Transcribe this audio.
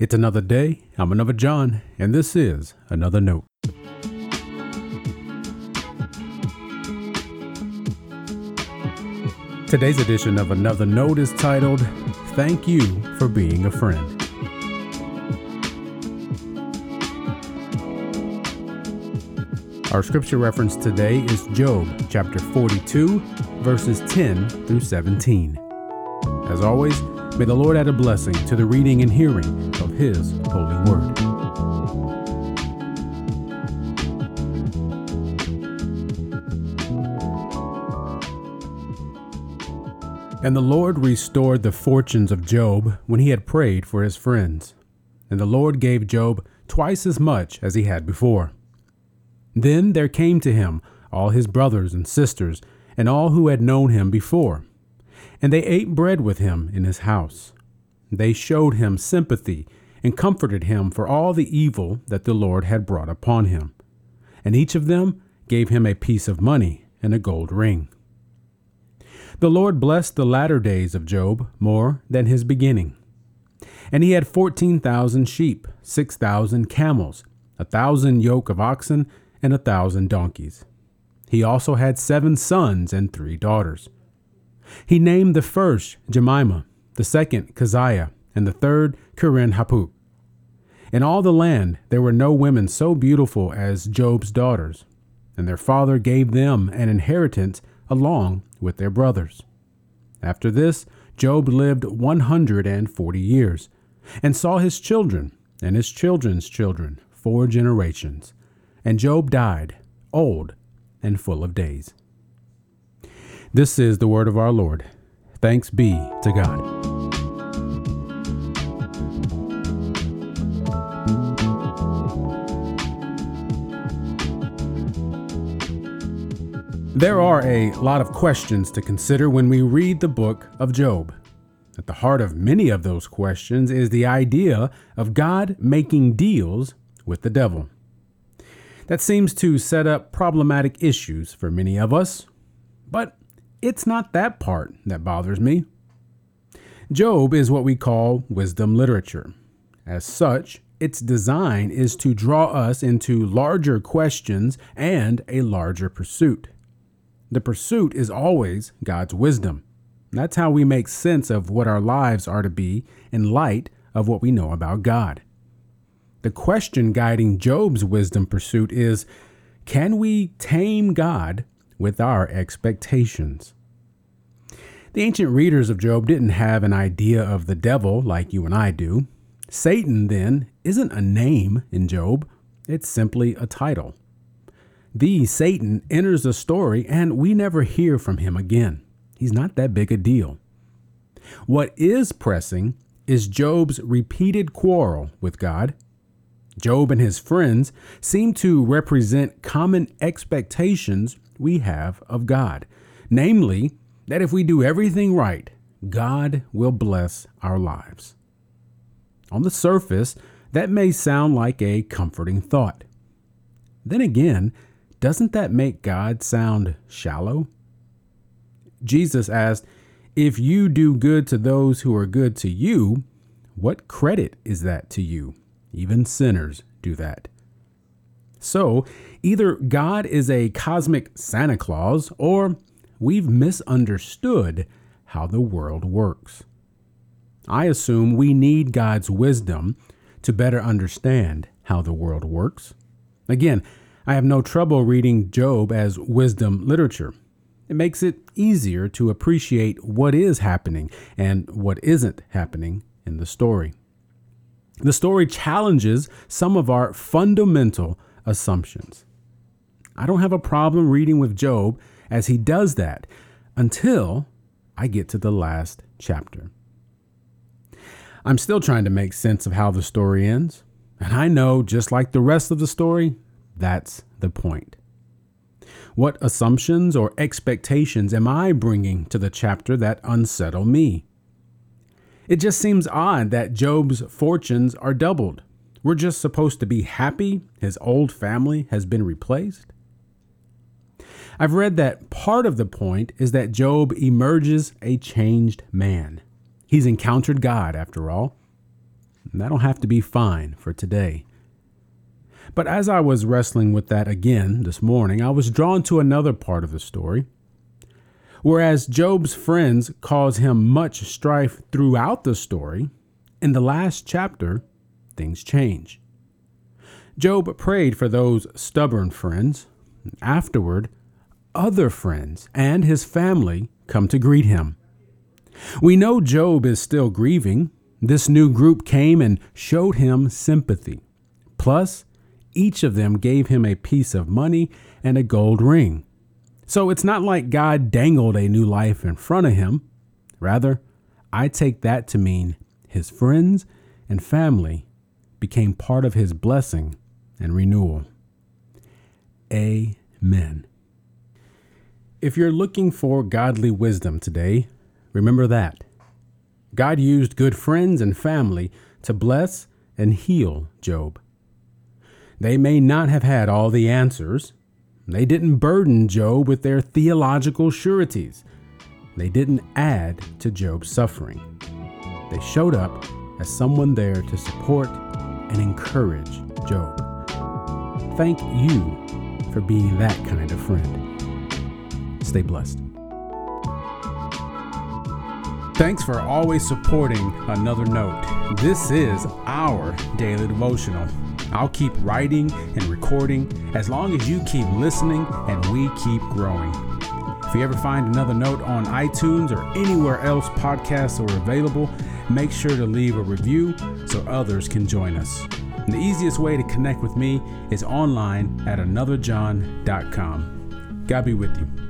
It's another day. I'm another John, and this is another note. Today's edition of Another Note is titled, Thank You for Being a Friend. Our scripture reference today is Job chapter 42, verses 10 through 17. As always, may the Lord add a blessing to the reading and hearing of His holy word. And the Lord restored the fortunes of Job when he had prayed for his friends. And the Lord gave Job twice as much as he had before. Then there came to him all his brothers and sisters, and all who had known him before. And they ate bread with him in his house. They showed him sympathy and comforted him for all the evil that the Lord had brought upon him. And each of them gave him a piece of money and a gold ring. The Lord blessed the latter days of Job more than his beginning. And he had fourteen thousand sheep, six thousand camels, a thousand yoke of oxen, and a thousand donkeys. He also had seven sons and three daughters. He named the first Jemima, the second Keziah, and the third Keren Happuch. In all the land there were no women so beautiful as Job's daughters, and their father gave them an inheritance along with their brothers. After this, Job lived one hundred and forty years, and saw his children and his children's children four generations. And Job died, old and full of days. This is the word of our Lord. Thanks be to God. There are a lot of questions to consider when we read the book of Job. At the heart of many of those questions is the idea of God making deals with the devil. That seems to set up problematic issues for many of us, but it's not that part that bothers me. Job is what we call wisdom literature. As such, its design is to draw us into larger questions and a larger pursuit. The pursuit is always God's wisdom. That's how we make sense of what our lives are to be in light of what we know about God. The question guiding Job's wisdom pursuit is can we tame God with our expectations? The ancient readers of Job didn't have an idea of the devil like you and I do. Satan, then, isn't a name in Job, it's simply a title. The Satan enters the story and we never hear from him again. He's not that big a deal. What is pressing is Job's repeated quarrel with God Job and his friends seem to represent common expectations we have of God, namely, that if we do everything right, God will bless our lives. On the surface, that may sound like a comforting thought. Then again, doesn't that make God sound shallow? Jesus asked, If you do good to those who are good to you, what credit is that to you? Even sinners do that. So, either God is a cosmic Santa Claus or we've misunderstood how the world works. I assume we need God's wisdom to better understand how the world works. Again, I have no trouble reading Job as wisdom literature. It makes it easier to appreciate what is happening and what isn't happening in the story. The story challenges some of our fundamental assumptions. I don't have a problem reading with Job as he does that until I get to the last chapter. I'm still trying to make sense of how the story ends, and I know, just like the rest of the story, that's the point. What assumptions or expectations am I bringing to the chapter that unsettle me? It just seems odd that Job's fortunes are doubled. We're just supposed to be happy his old family has been replaced. I've read that part of the point is that Job emerges a changed man. He's encountered God, after all. And that'll have to be fine for today. But as I was wrestling with that again this morning, I was drawn to another part of the story. Whereas Job's friends cause him much strife throughout the story, in the last chapter, things change. Job prayed for those stubborn friends. Afterward, other friends and his family come to greet him. We know Job is still grieving. This new group came and showed him sympathy. Plus, each of them gave him a piece of money and a gold ring. So it's not like God dangled a new life in front of him. Rather, I take that to mean his friends and family became part of his blessing and renewal. Amen. If you're looking for godly wisdom today, remember that. God used good friends and family to bless and heal Job. They may not have had all the answers. They didn't burden Job with their theological sureties. They didn't add to Job's suffering. They showed up as someone there to support and encourage Job. Thank you for being that kind of friend. Stay blessed. Thanks for always supporting Another Note. This is our daily devotional. I'll keep writing and recording as long as you keep listening and we keep growing. If you ever find another note on iTunes or anywhere else podcasts are available, make sure to leave a review so others can join us. And the easiest way to connect with me is online at anotherjohn.com. God be with you.